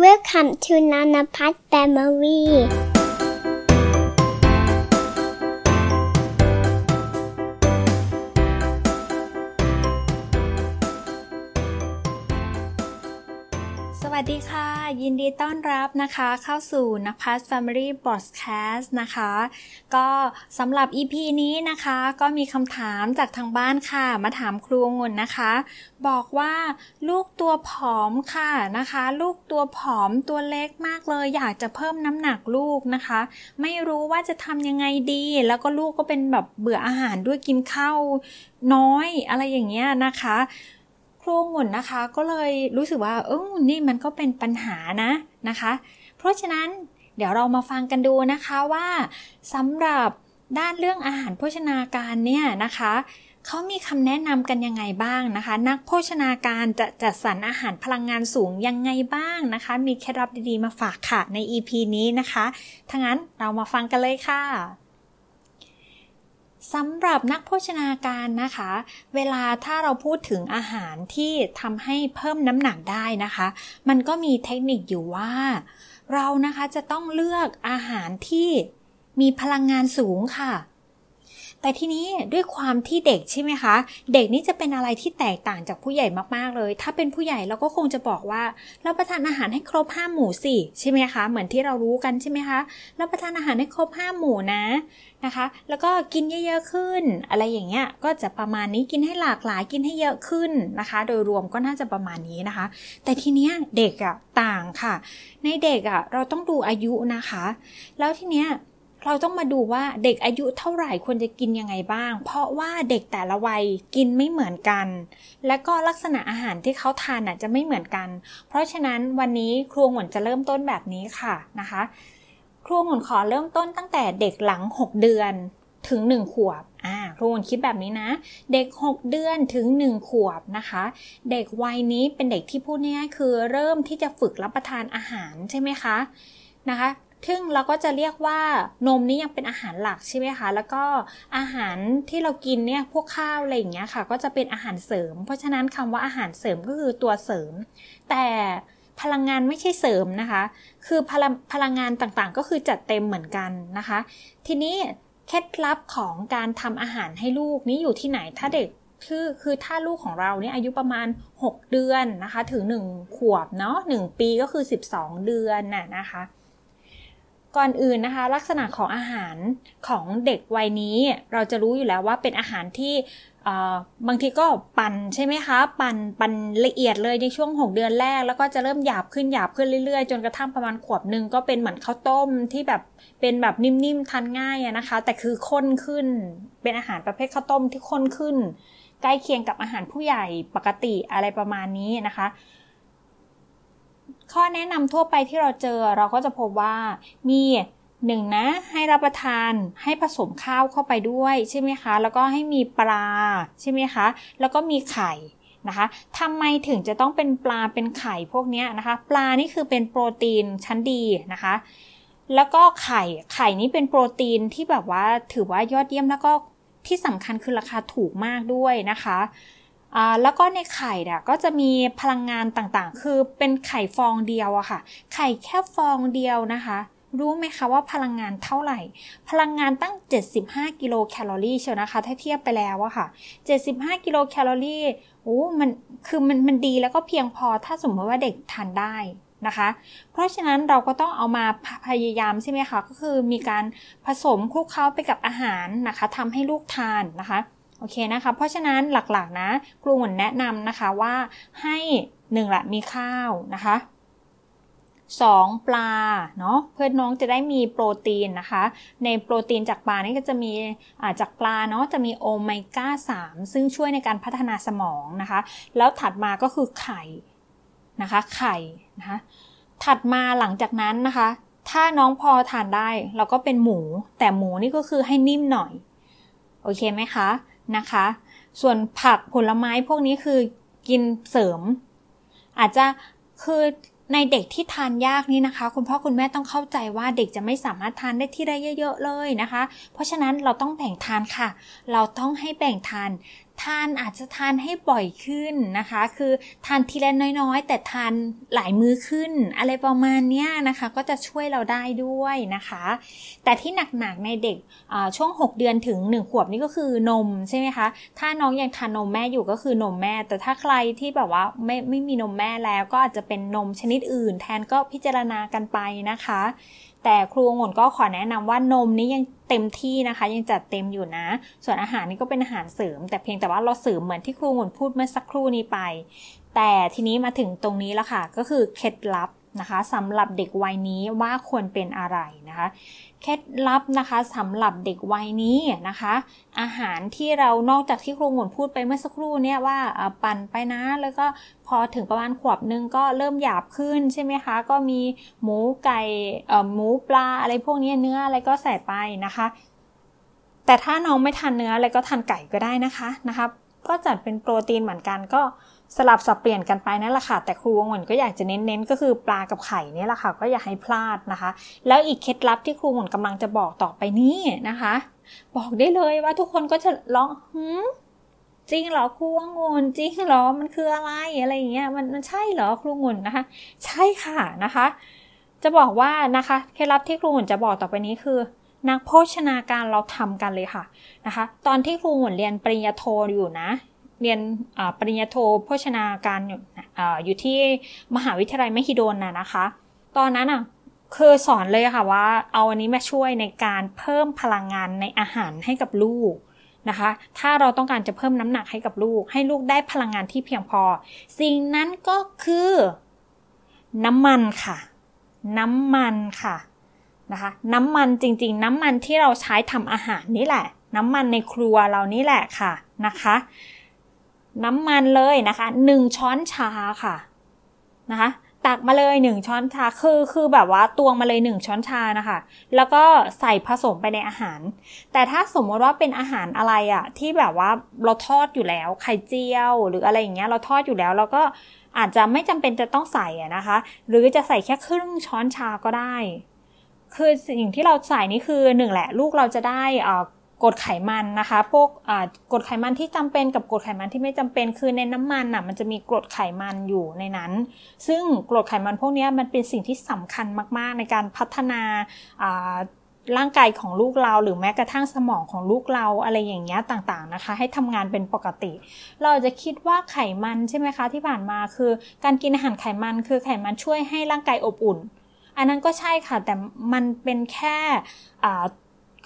Welcome to Nana Pat Family วัสดีค่ะ ยินดีต้อนรับนะคะเข้าสู่นภัส Family Podcast นะคะ ก็สำหรับ EP นี้นะคะ ก็มีคำถามจากทางบ้านค่ะ มาถามครูงุ่นนะคะ บอกว่าลูกตัวผอมค่ะนะคะ ลูกตัวผอมตัวเล็กมากเลย อยากจะเพิ่มน้ำหนักลูกนะคะ ไม่รู้ว่าจะทำยังไงดี แล้วก็ลูกก็เป็นแบบเบื่ออาหารด้วยกินข้าวน้อยอะไรอย่างเงี้ยนะคะ ครูงุ่นนะคะ ก็เลยรู้สึกว่าเออนี่มันก็เป็นปัญหานะนะคะ เพราะฉะนั้นเดี๋ยวเรามาฟังกันดูนะคะว่าสำหรับด้านเรื่องอาหารโภชนาการเนี่ยนะคะเขามีคำแนะนำกันยังไงบ้างนะคะ นักโภชนาการจะจัดสรรอาหารพลังงานสูงยังไงบ้างนะคะ มีเคล็ดลับดีๆมาฝากค่ะใน EP นี้นะคะทั้งนั้นเรามาฟังกันเลยค่ะ สำหรับนักโภชนาการนะคะ เวลาถ้าเราพูดถึงอาหารที่ทำให้เพิ่มน้ำหนักได้นะคะ มันก็มีเทคนิคอยู่ว่า เรานะคะจะต้องเลือกอาหารที่มีพลังงานสูงค่ะ แต่ทีนี้ด้วยความที่เด็กใช่ไหมคะ เด็กนี่จะเป็นอะไรที่แตกต่างจากผู้ใหญ่มากๆเลย ถ้าเป็นผู้ใหญ่เราก็คงจะบอกว่าเราประทานอาหารให้ครบห้าหมู่สิใช่ไหมคะ เหมือนที่เรารู้กันใช่ไหมคะเราประทานอาหารให้ครบห้าหมู่นะนะคะ แล้วก็กินเยอะๆขึ้น อะไรอย่างเงี้ยก็จะประมาณนี้กินให้หลากหลายกินให้เยอะขึ้นนะคะ โดยรวมก็น่าจะประมาณนี้นะคะ แต่ทีเนี้ยเด็กอะต่างค่ะ ในเด็กอะเราต้องดูอายุนะคะ แล้วทีเนี้ย เราต้องมาดูว่าเด็กอายุเท่าไหร่ควรจะกินยังไงบ้าง เพราะว่าเด็กแต่ละวัยกินไม่เหมือนกัน และก็ลักษณะอาหารที่เขาทานจะไม่เหมือนกัน เพราะฉะนั้นวันนี้ครูหมุนจะเริ่มต้นแบบนี้ค่ะนะคะ ครูหมุนขอเริ่มต้นตั้งแต่เด็กหลัง 6 เดือนถึง 1 ขวบ อ่า ครูหมุนคิดแบบนี้นะ เด็ก 6 เดือนถึง 1 ขวบนะคะ เด็กวัยนี้เป็นเด็กที่พูดง่ายๆคือเริ่มที่จะฝึกรับประทานอาหารใช่ไหมคะ นะคะ ซึ่งเราก็จะเรียกว่านมนี่ยังเป็นอาหารหลักใช่ไหมคะ แล้วก็อาหารที่เรากินเนี่ยพวกข้าวอะไรอย่างเงี้ยค่ะ ก็จะเป็นอาหารเสริม เพราะฉะนั้นคำว่าอาหารเสริมก็คือตัวเสริม แต่พลังงานไม่ใช่เสริมนะคะ คือพลังพลังงานต่างๆ ก็คือจัดเต็มเหมือนกันนะคะ ทีนี้เคล็ดลับของการทำอาหารให้ลูกนี้อยู่ที่ไหน ถ้าเด็กคือคือถ้าลูกของเราเนี่ยอายุประมาณ 6 เดือนนะคะ ถึง 1 ขวบเนาะ1ปีก็คือ 12 เดือนน่ะนะคะ ก่อนอื่นนะคะ ลักษณะของอาหารของเด็กวัยนี้ เราจะรู้อยู่แล้วว่าเป็นอาหารที่บางทีก็ปั่นใช่ไหมคะ ปั่นปั่นละเอียดเลยในช่วง 6 เดือนแรก แล้วก็จะเริ่มหยาบขึ้นหยาบขึ้นเรื่อยๆ จนกระทั่งประมาณขวบหนึ่งก็เป็นเหมือนข้าวต้มที่แบบเป็นแบบนิ่มๆทานง่ายนะคะ แต่คือข้นขึ้นเป็นอาหารประเภทข้าวต้มที่ข้นขึ้น ใกล้เคียงกับอาหารผู้ใหญ่ปกติอะไรประมาณนี้นะคะ ข้อแนะนำทั่วไปที่เราเจอเราก็จะพบว่ามีหนึ่งนะให้รับประทานให้ผสมข้าวเข้าไปด้วยใช่ไหมคะ แล้วก็ให้มีปลาใช่ไหมคะ แล้วก็มีไข่นะคะทำไมถึงจะต้องเป็นปลาเป็นไข่พวกนี้นะคะ ปลานี่คือเป็นโปรตีนชั้นดีนะคะ แล้วก็ไข่ไข่นี้เป็นโปรตีนที่แบบว่าถือว่ายอดเยี่ยมแล้วก็ที่สำคัญคือราคาถูกมากด้วยนะคะ แล้วก็ในไข่เนี่ยก็จะมีพลังงานต่างๆ คือเป็นไข่ฟองเดียวอะค่ะ ไข่แค่ฟองเดียวนะคะ รู้ไหมคะว่าพลังงานเท่าไหร่ พลังงานตั้ง 75 กิโลแคลอรี่เชียวนะคะ ถ้าเทียบไปแล้วอะค่ะ 75 กิโลแคลอรี่โอ้มันคือมันมันดีแล้วก็เพียงพอถ้าสมมติว่าเด็กทานได้นะคะ เพราะฉะนั้นเราก็ต้องเอามาพยายามใช่ไหมคะ ก็คือมีการผสมคลุกเคล้าไปกับอาหารนะคะทำให้ลูกทานนะคะ โอเคนะคะ เพราะฉะนั้นหลักๆนะครูหมุนแนะนำนะคะว่าให้หนึ่งละมีข้าวนะคะสองปลาเนาะเพื่อน้องจะได้มีโปรตีนนะคะ ในโปรตีนจากปลานี่ก็จะมีจากปลาเนาะจะมีโอเมก้า 3 ซึ่งช่วยในการพัฒนาสมองนะคะ แล้วถัดมาก็คือไข่นะคะไข่นะคะถัดมาหลังจากนั้นนะคะ ถ้าน้องพอทานได้เราก็เป็นหมู แต่หมูนี่ก็คือให้นิ่มหน่อย โอเคไหมคะ นะคะ ส่วนผักผลไม้พวกนี้คือกินเสริม อาจจะคือในเด็กที่ทานยากนี่นะคะ คุณพ่อคุณแม่ต้องเข้าใจว่าเด็กจะไม่สามารถทานได้ที่ได้เยอะๆเลยนะคะ เพราะฉะนั้นเราต้องแบ่งทานค่ะ เราต้องให้แบ่งทาน ทานอาจจะทานให้บ่อยขึ้นนะคะ คือทานทีละน้อยๆ แต่ทานหลายมื้อขึ้น อะไรประมาณนี้นะคะ ก็จะช่วยเราได้ด้วยนะคะ แต่ที่หนักๆในเด็กช่วง 6 เดือนถึง 1 ขวบนี่ก็คือนมใช่ไหมคะถ้าน้องยังทานนมแม่อยู่ก็คือนมแม่ แต่ถ้าใครที่แบบว่าไม่ไม่มีนมแม่แล้วก็อาจจะเป็นนมชนิดอื่น แทนก็พิจารณากันไปนะคะ แต่ครูองุ่นก็ขอแนะนำว่านมนี้ยังเต็มที่นะคะ ยังจัดเต็มอยู่นะ ส่วนอาหารนี่ก็เป็นอาหารเสริม แต่เพียงแต่ว่าเราเสริมเหมือนที่ครูองุ่นพูดเมื่อสักครู่นี้ไป แต่ทีนี้มาถึงตรงนี้แล้วค่ะ ก็คือเคล็ดลับ นะคะสำหรับเด็กวัยนี้ว่าควรเป็นอะไรนะคะเคล็ดลับนะคะสำหรับเด็กวัยนี้นะคะ อาหารที่เรานอกจากที่ครูหมุนพูดไปเมื่อสักครู่เนี่ยว่าปั่นไปนะแล้วก็พอถึงประมาณขวบนึงก็เริ่มหยาบขึ้นใช่ไหมคะ ก็มีหมูไก่หมูปลาอะไรพวกนี้เนื้ออะไรก็ใส่ไปนะคะ แต่ถ้าน้องไม่ทานเนื้ออะไรก็ทานไก่ก็ได้นะคะนะคะ ก็จัดเป็นโปรตีนเหมือนกันก็สลับสับเปลี่ยนกันไปนั่นแหละค่ะ แต่ครูวงวนก็อยากจะเน้นๆ ก็คือปลากับไข่นี่แหละค่ะ ก็อย่าให้พลาดนะคะ แล้วอีกเคล็ดลับที่ครูวงวนกำลังจะบอกต่อไปนี้นะคะ บอกได้เลยว่าทุกคนก็จะร้องหืมจริงเหรอครูวงวนจริงเหรอมันคืออะไรอะไรอย่างเงี้ยมันมันใช่เหรอครูวงวนนะคะ ใช่ค่ะนะคะ จะบอกว่านะคะเคล็ดลับที่ครูวงวนจะบอกต่อไปนี้คือ นักโภชนาการเราทำกันเลยค่ะนะคะ ตอนที่ครูหวนเรียนปริญญาโทอยู่นะ เรียนปริญญาโทโภชนาการอยู่อยู่ที่มหาวิทยาลัยมหิดลน่ะนะคะ ตอนนั้นอะคือสอนเลยค่ะว่าเอาอันนี้มาช่วยในการเพิ่มพลังงานในอาหารให้กับลูกนะคะ ถ้าเราต้องการจะเพิ่มน้ำหนักให้กับลูก ให้ลูกได้พลังงานที่เพียงพอ สิ่งนั้นก็คือ น้ำมันค่ะ น้ำมันค่ะ นะคะน้ำมันจริงๆ น้ำมันที่เราใช้ทำอาหารนี่แหละ น้ำมันในครัวเรานี่แหละค่ะนะคะ น้ำมันเลยนะคะหนึ่งช้อนชาค่ะนะคะตักมาเลยหนึ่งช้อนชาคือคือแบบว่าตวงมาเลยหนึ่งช้อนชานะคะ แล้วก็ใส่ผสมไปในอาหาร แต่ถ้าสมมติว่าเป็นอาหารอะไรอะที่แบบว่าเราทอดอยู่แล้วไข่เจียว หรืออะไรอย่างเงี้ยเราทอดอยู่แล้วเราก็อาจจะไม่จำเป็นจะต้องใส่นะคะ หรือจะใส่แค่ครึ่งช้อนชาก็ได้ คือสิ่งที่เราใส่นี่คือหนึ่งแหละ ลูกเราจะได้กรดไขมันนะคะ พวกกรดไขมันที่จำเป็นกับกรดไขมันที่ไม่จำเป็น คือในน้ำมันอะมันจะมีกรดไขมันอยู่ในนั้น ซึ่งกรดไขมันพวกนี้มันเป็นสิ่งที่สำคัญมากๆ ในการพัฒนาร่างกายของลูกเราหรือแม้กระทั่งสมองของลูกเราอะไรอย่างเงี้ยต่างๆนะคะ ให้ทำงานเป็นปกติ เราจะคิดว่าไขมันใช่ไหมคะที่ผ่านมาคือ การกินอาหารไขมันคือไขมันช่วยให้ร่างกายอบอุ่น อันนั้นก็ใช่ค่ะ แต่มันเป็นแค่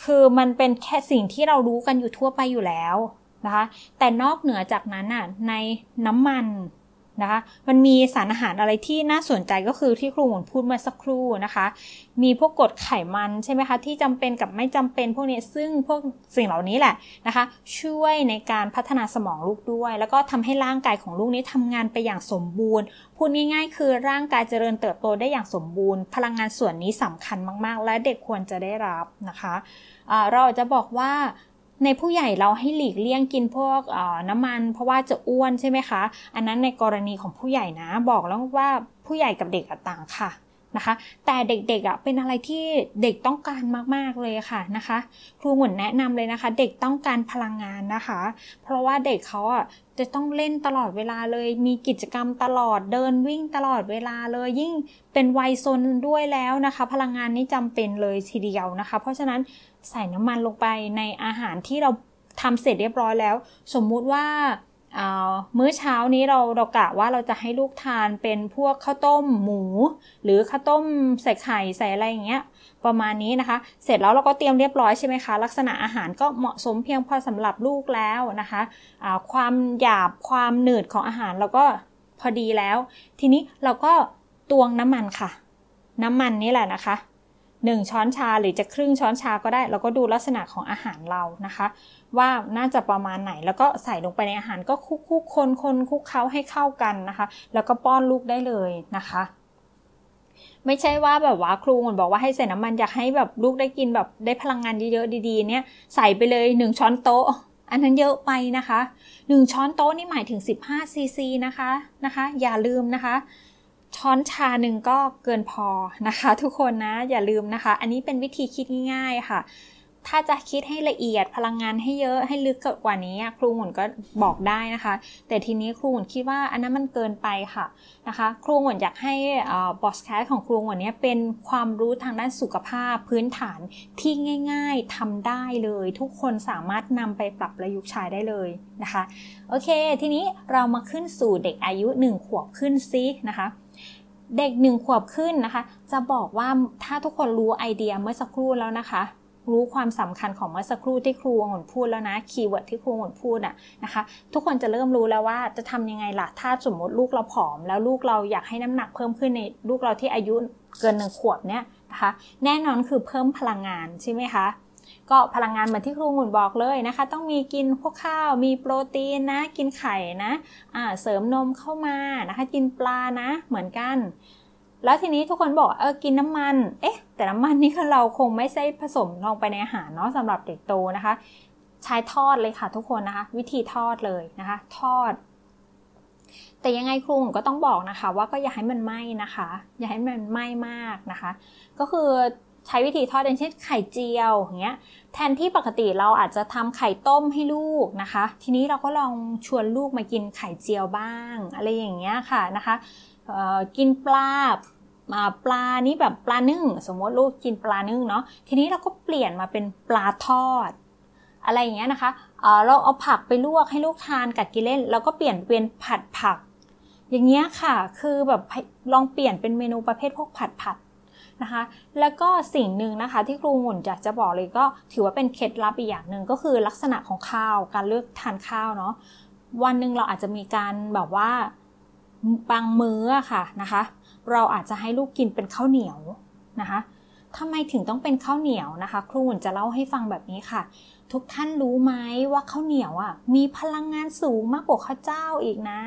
คือมันเป็นแค่สิ่งที่เรารู้กันอยู่ทั่วไปอยู่แล้วนะคะ แต่นอกเหนือจากนั้นอะในน้ำมัน นะคะ มันมีสารอาหารอะไรที่น่าสนใจก็คือที่ครูหมุนพูดเมื่อสักครู่นะคะ มีพวกกรดไขมันใช่ไหมคะที่จำเป็นกับไม่จำเป็นพวกนี้ซึ่งพวกสิ่งเหล่านี้แหละนะคะ ช่วยในการพัฒนาสมองลูกด้วย แล้วก็ทำให้ร่างกายของลูกนี้ทำงานไปอย่างสมบูรณ์ พูดง่ายๆ คือร่างกายเจริญเติบโตได้อย่างสมบูรณ์ พลังงานส่วนนี้สำคัญมากๆ และเด็กควรจะได้รับนะคะเราจะบอกว่า ในผู้ใหญ่เราให้หลีกเลี่ยงกินพวกน้ำมัน เพราะว่าจะอ้วนใช่ไหมคะ อันนั้นในกรณีของผู้ใหญ่นะบอกแล้วว่าผู้ใหญ่กับเด็กต่างค่ะ นะคะ แต่เด็กๆอะเป็นอะไรที่เด็กต้องการมากๆเลยค่ะนะคะ ครูหมุนแนะนำเลยนะคะ เด็กต้องการพลังงานนะคะ เพราะว่าเด็กเขาอะจะต้องเล่นตลอดเวลาเลย มีกิจกรรมตลอดเดินวิ่งตลอดเวลาเลย ยิ่งเป็นวัยซนด้วยแล้วนะคะ พลังงานนี้จำเป็นเลยทีเดียวนะคะ เพราะฉะนั้นใส่น้ำมันลงไปในอาหารที่เราทำเสร็จเรียบร้อยแล้ว สมมุติว่า มื้อเช้านี้เราเรากะว่าเราจะให้ลูกทานเป็นพวกข้าวต้มหมู หรือข้าวต้มใส่ไข่ใส่อะไรอย่างเงี้ยประมาณนี้นะคะ เสร็จแล้วเราก็เตรียมเรียบร้อยใช่ไหมคะ ลักษณะอาหารก็เหมาะสมเพียงพอสำหรับลูกแล้วนะคะะความหยาบความหนืดของอาหารเราก็พอดีแล้ว ทีนี้เราก็ตวงน้ำมันค่ะ น้ำมันนี่แหละนะคะ 1 ช้อนชาหรือจะครึ่งช้อนชาก็ได้ เราก็ดูลักษณะของอาหารเรานะคะ ว่าน่าจะประมาณไหนแล้วก็ใส่ลงไปในอาหารก็คุกคุกคนคนคุกเคล้าให้เข้ากันนะคะ แล้วก็ป้อนลูกได้เลยนะคะไม่ใช่ว่าแบบว่าครูเหมือนบอกว่าให้ใส่น้ำมันอยากให้แบบลูกได้กินแบบได้พลังงานเยอะๆดีๆ เนี่ยใส่ไปเลย1ช้อนโต๊ะ อันนั้นเยอะไปนะคะ 1 ช้อนโต๊ะนี่หมายถึง 15ซีซีนะคะนะคะ อย่าลืมนะคะ ช้อนชาหนึ่งก็เกินพอนะคะ ทุกคนนะอย่าลืมนะคะ อันนี้เป็นวิธีคิดง่าย ๆค่ะ ถ้าจะคิดให้ละเอียดพลังงานให้เยอะให้ลึกกว่านี้ครูหมุนก็บอกได้นะคะ แต่ทีนี้ครูหมุนคิดว่าอันนั้นมันเกินไปค่ะนะคะ ครูหมุนอยากให้บอสแคสของครูหมุนเนี้ยเป็นความรู้ทางด้านสุขภาพพื้นฐานที่ง่าย ๆทำได้เลย ทุกคนสามารถนำไปปรับประยุกต์ใช้ได้เลยนะคะโอเค ทีนี้เรามาขึ้นสู่เด็กอายุ 1 ขวบขึ้นซินะคะ เด็กหนึ่งขวบขึ้นนะคะ จะบอกว่าถ้าทุกคนรู้ไอเดียเมื่อสักครู่แล้วนะคะ รู้ความสำคัญของเมื่อสักครู่ที่ครูหมุนพูดแล้วนะ keyword ที่ครูหมุนพูดอะนะคะ ทุกคนจะเริ่มรู้แล้วว่าจะทำยังไงล่ะถ้าสมมติลูกเราผอม แล้วลูกเราอยากให้น้ำหนักเพิ่มขึ้นในลูกเราที่อายุเกินหนึ่งขวบเนี่ยนะคะ แน่นอนคือเพิ่มพลังงานใช่ไหมคะ ก็พลังงานเหมือนที่ครูหมุนบอกเลยนะคะ ต้องมีกินพวกข้าว มีโปรตีนนะ กินไข่นะะเสริมนมเข้ามานะคะ กินปลานะเหมือนกัน แล้วทีนี้ทุกคนบอกเออกินน้ำมัน เอ๊ะ แต่น้ำมันนี่คือเราคงไม่ใช่ผสมลงไปในอาหารเนาะสำหรับเด็กโตนะคะ ใช้ทอดเลยค่ะทุกคนนะคะ วิธีทอดเลยนะคะ ทอด แต่ยังไงครูก็ต้องบอกนะคะ ว่าก็อย่าให้มันไหม้นะคะ อย่าให้มันไหม้มากนะคะ ก็คือ ใช้วิธีทอดอย่างเช่นไข่เจียวอย่างเงี้ยแทนที่ปกติเราอาจจะทำไข่ต้มให้ลูกนะคะ ทีนี้เราก็ลองชวนลูกมากินไข่เจียวบ้าง อะไรอย่างเงี้ยค่ะนะคะกินปลาปลานี้แบบปลานึ่ง สมมติลูกกินปลานึ่งเนาะทีนี้เราก็เปลี่ยนมาเป็นปลาทอด อะไรอย่างเงี้ยนะคะเราเอาผักไปลวกให้ลูกทานกัดกินเล่นแล้วก็เปลี่ยนเป็นผัดผัก อย่างเงี้ยค่ะ คือแบบลองเปลี่ยนเป็นเมนูประเภทพวกผัดผัด นะคะ แล้วก็สิ่งหนึ่งนะคะ ที่ครูหมุนอยากจะบอกเลยก็ถือว่าเป็นเคล็ดลับอีกอย่างหนึ่งก็คือลักษณะของข้าว การเลือกทานข้าวเนาะวันหนึ่งเราอาจจะมีการแบบว่าบางมื้อค่ะนะคะ เราอาจจะให้ลูกกินเป็นข้าวเหนียวนะคะทำไมถึงต้องเป็นข้าวเหนียวนะคะ ครูหมุนจะเล่าให้ฟังแบบนี้ค่ะ ทุกท่านรู้ไหมว่าข้าวเหนียวอะมีพลังงานสูงมากกว่าข้าวเจ้าอีกนะ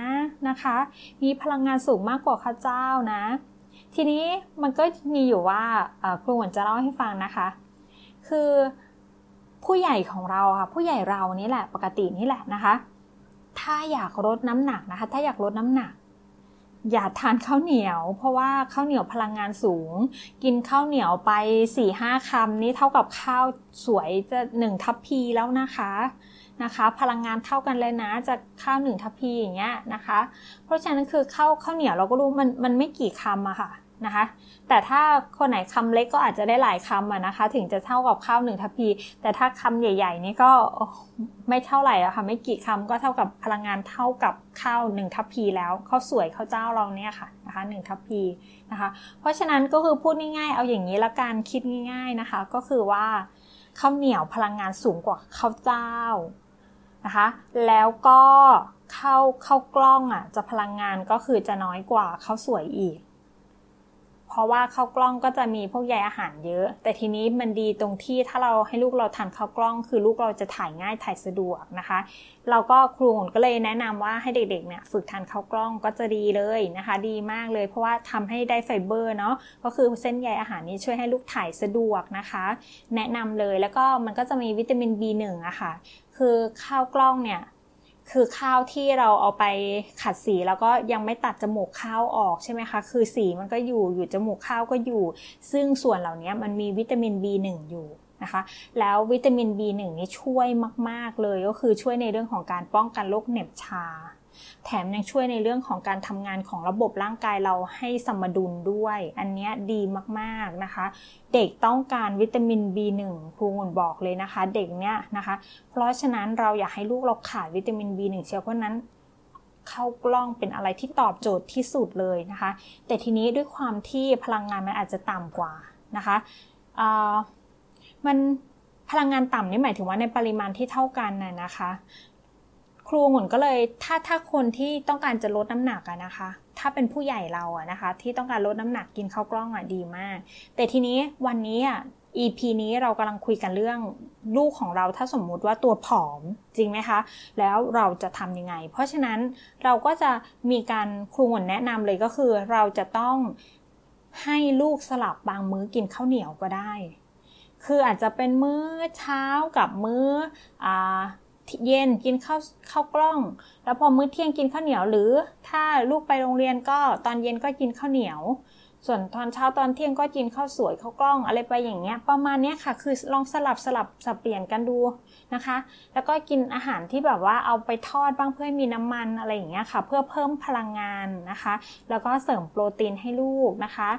นะคะ มีพลังงานสูงมากกว่าข้าวเจ้านะ ทีนี้มันก็มีอยู่ว่าครูหวนจะเล่าให้ฟังนะคะ คือผู้ใหญ่ของเราค่ะผู้ใหญ่เรานี่แหละปกตินี่แหละนะคะ ถ้าอยากลดน้ำหนักนะคะ ถ้าอยากลดน้ำหนัก อย่าทานข้าวเหนียว เพราะว่าข้าวเหนียวพลังงานสูง กินข้าวเหนียวไป4ี่ห้าคำนี่เท่ากับข้าวสวยจะหนึ่งทัพพีแล้วนะคะนะคะ พลังงานเท่ากันเลยนะจะข้าวหนึ่งทัพพีอย่างเงี้ยนะคะ เพราะฉะนั้นคือข้าวข้าวเหนียวเราก็รู้มันมันไม่กี่คำอะค่ะ นะคะ แต่ถ้าคนไหนคำเล็กก็อาจจะได้หลายคำนะคะ ถึงจะเท่ากับข้าวหนึ่งทัพพีแต่ถ้าคำใหญ่ ๆ นี่ก็ไม่เท่าไหร่อะค่ะ ไม่กี่คำก็เท่ากับพลังงานเท่ากับข้าวหนึ่งทัพพีแล้วข้าวสวยข้าวเจ้าเราเนี่ยค่ะนะคะหนึ่งทัพพีนะคะ เพราะฉะนั้นก็คือพูดง่ายๆ เอาอย่างนี้ล้วการคิดง่าย ๆนะคะ ก็คือว่าข้าวเหนียวพลังงานสูงกว่าข้าวเจ้านะคะ แล้วก็ข้าเข้าวกล้องอะจะพลังงานก็คือจะน้อยกว่าข้าวสวยอีก เพราะว่าข้าวกล้องก็จะมีพวกใยอาหารเยอะ แต่ทีนี้มันดีตรงที่ถ้าเราให้ลูกเราทานข้าวกล้อง คือลูกเราจะถ่ายง่ายถ่ายสะดวกนะคะ เราก็ครูก็เลยแนะนำว่าให้เด็กๆเนี่ยฝึกทานข้าวกล้องก็จะดีเลยนะคะ ดีมากเลย เพราะว่าทำให้ได้ไฟเบอร์เนาะก็คือเส้นใยอาหารนี้ช่วยให้ลูกถ่ายสะดวกนะคะ แนะนำเลยแล้วก็มันก็จะมีวิตามิน B1 อะค่ะคือข้าวกล้องเนี่ย คือข้าวที่เราเอาไปขัดสีแล้วก็ยังไม่ตัดจมูกข้าวออกใช่ไหมคะ คือสีมันก็อยู่อยู่จมูกข้าวก็อยู่ ซึ่งส่วนเหล่านี้มันมีวิตามิน B1 อยู่นะคะแล้ววิตามิน B1 นี่ช่วยมาก ๆ เลยก็คือช่วยในเรื่องของการป้องกันโรคเหน็บชา แถมยังช่วยในเรื่องของการทำงานของระบบร่างกายเราให้สมดุลด้วย อันนี้ดีมากๆนะคะ เด็กต้องการวิตามิน B1 ครูงุ่นบอกเลยนะคะ เด็กเนี้ยนะคะ เพราะฉะนั้นเราอยากให้ลูกเราขาดวิตามิน B1 เชียวเพราะนั้นเข้ากล้องเป็นอะไรที่ตอบโจทย์ที่สุดเลยนะคะ แต่ทีนี้ด้วยความที่พลังงานมันอาจจะต่ำกว่านะคะมันพลังงานต่ำนี่หมายถึงว่าในปริมาณที่เท่ากันน่ะนะคะ ครูหมุนก็เลยถ้าถ้าคนที่ต้องการจะลดน้ำหนักอะนะคะ ถ้าเป็นผู้ใหญ่เราอะนะคะ ที่ต้องการลดน้ำหนักกินข้าวกล้องอะดีมาก แต่ทีนี้วันนี้อะ EP นี้เรากำลังคุยกันเรื่องลูกของเราถ้าสมมุติว่าตัวผอมจริงไหมคะ แล้วเราจะทำยังไง เพราะฉะนั้นเราก็จะมีการครูหมุนแนะนำเลยก็คือ เราจะต้องให้ลูกสลับบางมื้อกินข้าวเหนียวก็ได้ คืออาจจะเป็นมื้อเช้ากับมื้ออ เย็นกินข้าวข้าวกล้อง แล้วพอมื้อเที่ยงกินข้าวเหนียวหรือ ถ้าลูกไปโรงเรียนก็ตอนเย็นก็กินข้าวเหนียว ส่วนตอนเช้าตอนเที่ยงก็กินข้าวสวยข้าวกล้องอะไรไปอย่างเงี้ย ประมาณเนี้ยค่ะ คือลองสลับสลับสับเปลี่ยนกันดูนะคะ แล้วก็กินอาหารที่แบบว่าเอาไปทอดบ้างเพื่อมีน้ำมันอะไรอย่างเงี้ยค่ะ เพื่อเพิ่มพลังงานนะคะ แล้วก็เสริมโปรตีนให้ลูกนะคะ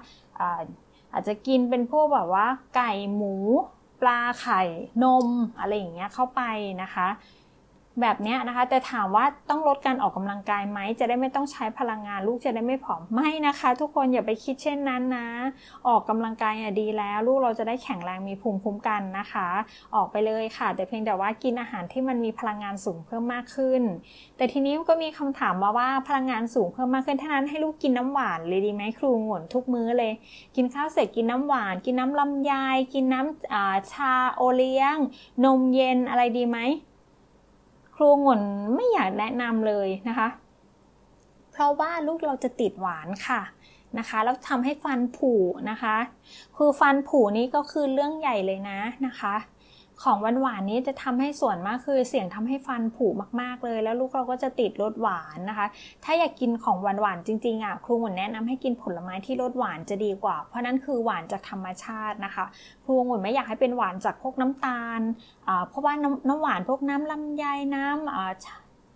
อาจจะกินเป็นพวกแบบว่าไก่หมูปลาไข่นมอะไรอย่างเงี้ยเข้าไปนะคะ แบบนี้นะคะ แต่ถามว่าต้องลดการออกกำลังกายไหม จะได้ไม่ต้องใช้พลังงานลูกจะได้ไม่ผอม ไม่นะคะ ทุกคนอย่าไปคิดเช่นนั้นนะ ออกกำลังกายดีแล้ว ลูกเราจะได้แข็งแรงมีภูมิคุ้มกันนะคะ ออกไปเลยค่ะ แต่เพียงแต่ว่ากินอาหารที่มันมีพลังงานสูงเพิ่มมากขึ้น แต่ทีนี้ก็มีคำถามมาว่าพลังงานสูงเพิ่มมากขึ้นท่านั้นให้ลูกกินน้ำหวานเลยดีไหมครูงวนทุกมื้อเลย กินข้าวเสร็จกินน้ำหวาน กินน้ำลำไยกินน้ำชาโอเลี้ยง นมเย็นอะไรดีไหม ครูงุ่นไม่อยากแนะนำเลยนะคะ เพราะว่าลูกเราจะติดหวานค่ะนะคะแล้วทำให้ฟันผุนะคะ คือฟันผุนี้ก็คือเรื่องใหญ่เลยนะนะคะ ของหวานหวานนี้จะทำให้ส่วนมากคือเสี่ยงทำให้ฟันผุมากๆเลย แล้วลูกเราก็จะติดรสหวานนะคะ ถ้าอยากกินของหวานหวานจริงๆอะครูหมุนแนะนำให้กินผลไม้ที่รสหวานจะดีกว่า เพราะนั้นคือหวานจากธรรมชาตินะคะ ครูหมุนไม่อยากให้เป็นหวานจากพวกน้ำตาลเพราะว่าน้ำน้ำหวานพวกน้ำลำไยน้ำ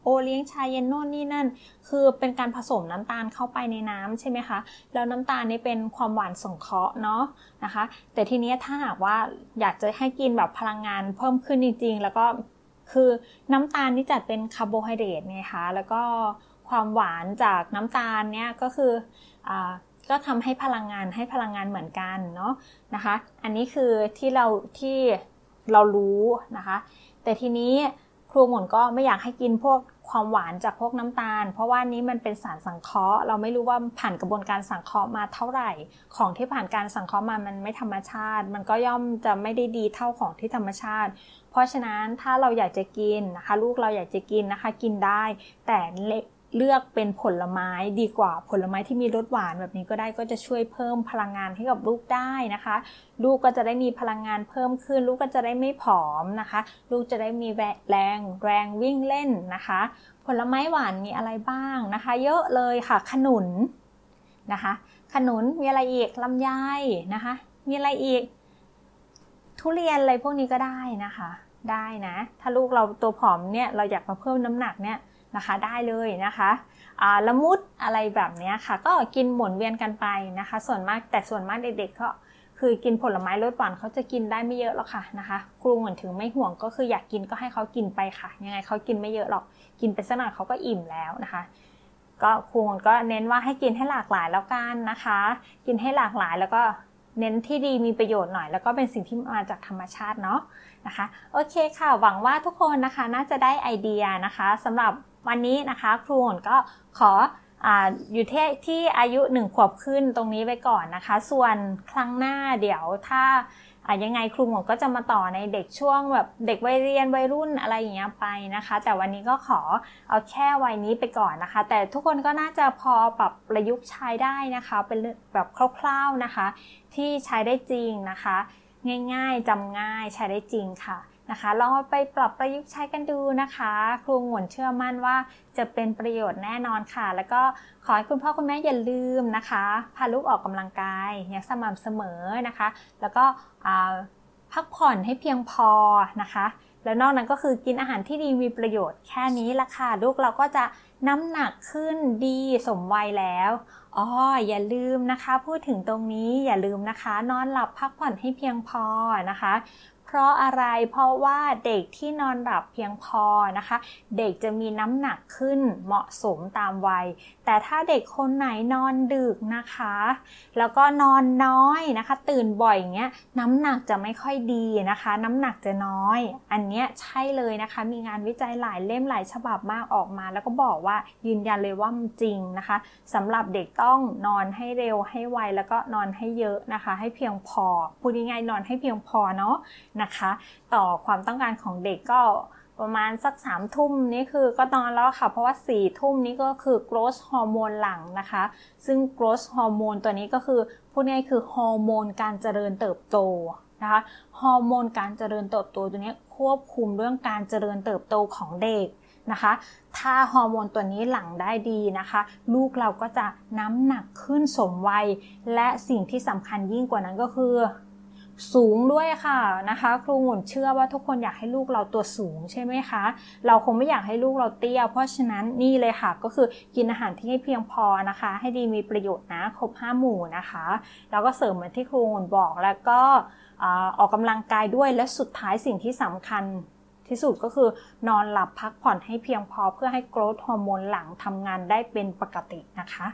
โอเลี้ยงชาเย็นโน่นนี่นั่น คือเป็นการผสมน้ำตาลเข้าไปในน้ำใช่ไหมคะแล้วน้ำตาลนี่เป็นความหวานสงเคราะห์เนาะนะคะ แต่ทีนี้ถ้าหากว่าอยากจะให้กินแบบพลังงานเพิ่มขึ้นจริง ๆ แล้วก็คือน้ำตาลนี่จัดเป็นคาร์โบไฮเดรตไงคะแล้วก็ความหวานจากน้ำตาลเนี่ยก็คืออก็ทำให้พลังงานให้พลังงานเหมือนกันเนาะนะคะ อันนี้คือที่เราที่เรารู้นะคะ แต่ทีนี้ครูหมุนก็ไม่อยากให้กินพวก ความหวานจากพวกน้ำตาล เพราะว่านี้มันเป็นสารสังเคราะห์ เราไม่รู้ว่าผ่านกระบวนการสังเคราะห์มาเท่าไหร่ ของที่ผ่านการสังเคราะห์มามันไม่ธรรมชาติ มันก็ย่อมจะไม่ได้ดีเท่าของที่ธรรมชาติ เพราะฉะนั้นถ้าเราอยากจะกินนะคะ ลูกเราอยากจะกินนะคะ กินได้แต่ เลือกเป็นผลไม้ดีกว่าผลไม้ที่มีรสหวานแบบนี้ก็ได้ก็จะช่วยเพิ่มพลังงานให้กับลูกได้นะคะ ลูกก็จะได้มีพลังงานเพิ่มขึ้น ลูกก็จะได้ไม่ผอมนะคะ ลูกจะได้มีแรงแรงวิ่งเล่นนะคะ ผลไม้หวานมีอะไรบ้างนะคะ เยอะเลยค่ะ ขนุนนะคะ ขนุนมีอะไรอีกลำไยนะคะ มีอะไรอีก ทุเรียนอะไรพวกนี้ก็ได้นะคะ ได้นะ ถ้าลูกเราตัวผอมเนี่ยเราอยากมาเพิ่มน้ำหนักเนี่ย นะคะได้เลยนะคะละมุดอะไรแบบนี้ค่ะ ก็กินหมุนเวียนกันไปนะคะ ส่วนมากแต่ส่วนมากเด็กๆก็คือกินผลไม้รสหวานเขาจะกินได้ไม่เยอะหรอกค่ะนะคะ ครูเหมือนถึงไม่ห่วงก็คืออยากกินก็ให้เขากินไปค่ะ ยังไงเขากินไม่เยอะหรอกกินไปสักหน่อยเขาก็อิ่มแล้วนะคะ ก็ครูก็เน้นว่าให้กินให้หลากหลายแล้วกันนะคะ กินให้หลากหลายแล้วก็เน้นที่ดีมีประโยชน์หน่อย แล้วก็เป็นสิ่งที่มาจากธรรมชาติเนาะนะคะ โอเคค่ะ หวังว่าทุกคนนะคะน่าจะได้ไอเดียนะคะสำหรับ วันนี้นะคะ ครูหนก็ขอออยู่ที่ที่อายุหนึ่งขวบขึ้นตรงนี้ไว้ก่อนนะคะ ส่วนครั้งหน้าเดี๋ยวถ้ายังไงครูหมก็จะมาต่อในเด็กช่วงแบบเด็กวัยเรียนวัยรุ่นอะไรอย่างเงี้ยไปนะคะ แต่วันนี้ก็ขอเอาแค่วัยนี้ไปก่อนนะคะ แต่ทุกคนก็น่าจะพอปรับประยุกต์ใช้ได้นะคะ เป็นแบบคร่าวๆนะคะ ที่ใช้ได้จริงนะคะ ง่ายๆจำง่ายใช้ได้จริงค่ะ นะคะ ลองไปปรับประยุกต์ใช้กันดูนะคะ ครูหงวนเชื่อมั่นว่าจะเป็นประโยชน์แน่นอนค่ะ แล้วก็ขอให้คุณพ่อคุณแม่อย่าลืมนะคะ พาลูกออกกำลังกายอย่างสม่ำเสมอนะคะ แล้วก็พักผ่อนให้เพียงพอนะคะ แล้วนอกนั้นก็คือกินอาหารที่ดีมีประโยชน์แค่นี้ละค่ะ ลูกเราก็จะน้ำหนักขึ้นดีสมวัยแล้วอ๋ออย่าลืมนะคะ พูดถึงตรงนี้อย่าลืมนะคะ นอนหลับพักผ่อนให้เพียงพอนะคะ เพราะอะไรเพราะว่าเด็กที่นอนหลับเพียงพอนะคะ เด็กจะมีน้ำหนักขึ้นเหมาะสมตามวัย แต่ถ้าเด็กคนไหนนอนดึกนะคะ แล้วก็นอนน้อยนะคะ ตื่นบ่อยอย่างเงี้ยน้ำหนักจะไม่ค่อยดีนะคะ น้ำหนักจะน้อย อันเนี้ยใช่เลยนะคะ มีงานวิจัยหลายเล่มหลายฉบับมากออกมา แล้วก็บอกว่ายืนยันเลยว่ามันจริงนะคะสำหรับเด็กต้องนอนให้เร็วให้ไวแล้วก็นอนให้เยอะนะคะ ให้เพียงพอพูดง่ายๆนอนให้เพียงพอเนาะนะคะ ต่อความต้องการของเด็กก็ประมาณสักสามทุ่มนี่คือก็นอนแล้วค่ะ เพราะว่าสี่ทุ่มนี้ก็คือ growth ฮอร์โมนหลังนะคะ ซึ่ง growth ฮอร์โมนตัวนี้ก็คือพูดง่ายคือฮอร์โมนการเจริญเติบโตนะคะฮอร์โมนการเจริญเติบโตตัวนี้ควบคุมเรื่องการเจริญเติบโตของเด็กนะคะ ถ้าฮอร์โมนตัวนี้หลั่งได้ดีนะคะ ลูกเราก็จะน้ำหนักขึ้นสมวัย และสิ่งที่สำคัญยิ่งกว่านั้นก็คือ สูงด้วยค่ะนะคะ ครูหมุนเชื่อว่าทุกคนอยากให้ลูกเราตัวสูงใช่ไหมคะ เราคงไม่อยากให้ลูกเราเตี้ย เพราะฉะนั้นนี่เลยค่ะ ก็คือกินอาหารที่ให้เพียงพอนะคะ ให้ดีมีประโยชน์นะครบห้าหมู่นะคะ แล้วก็เสริมเหมือนที่ครูหมุนบอกแล้วก็ออกกำลังกายด้วยและสุดท้ายสิ่งที่สำคัญที่สุดก็คือนอนหลับพักผ่อนให้เพียงพอเพื่อให้ growth hormone หลั่งทำงานได้เป็นปกตินะคะ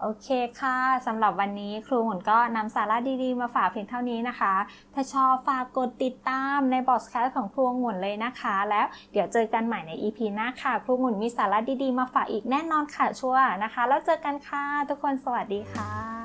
โอเคค่ะสำหรับวันนี้ครูหมุนก็นำสาระดีๆ มาฝากเพียงเท่านี้นะคะ ถ้าชอบฝากกดติดตามในบอสแคสของครูหมุนเลยนะคะ แล้วเดี๋ยวเจอกันใหม่ใน EP หน้าค่ะ ครูหมุนมีสาระดีๆ มาฝากอีกแน่นอนค่ะชัวร์นะคะ แล้วเจอกันค่ะ ทุกคนสวัสดีค่ะ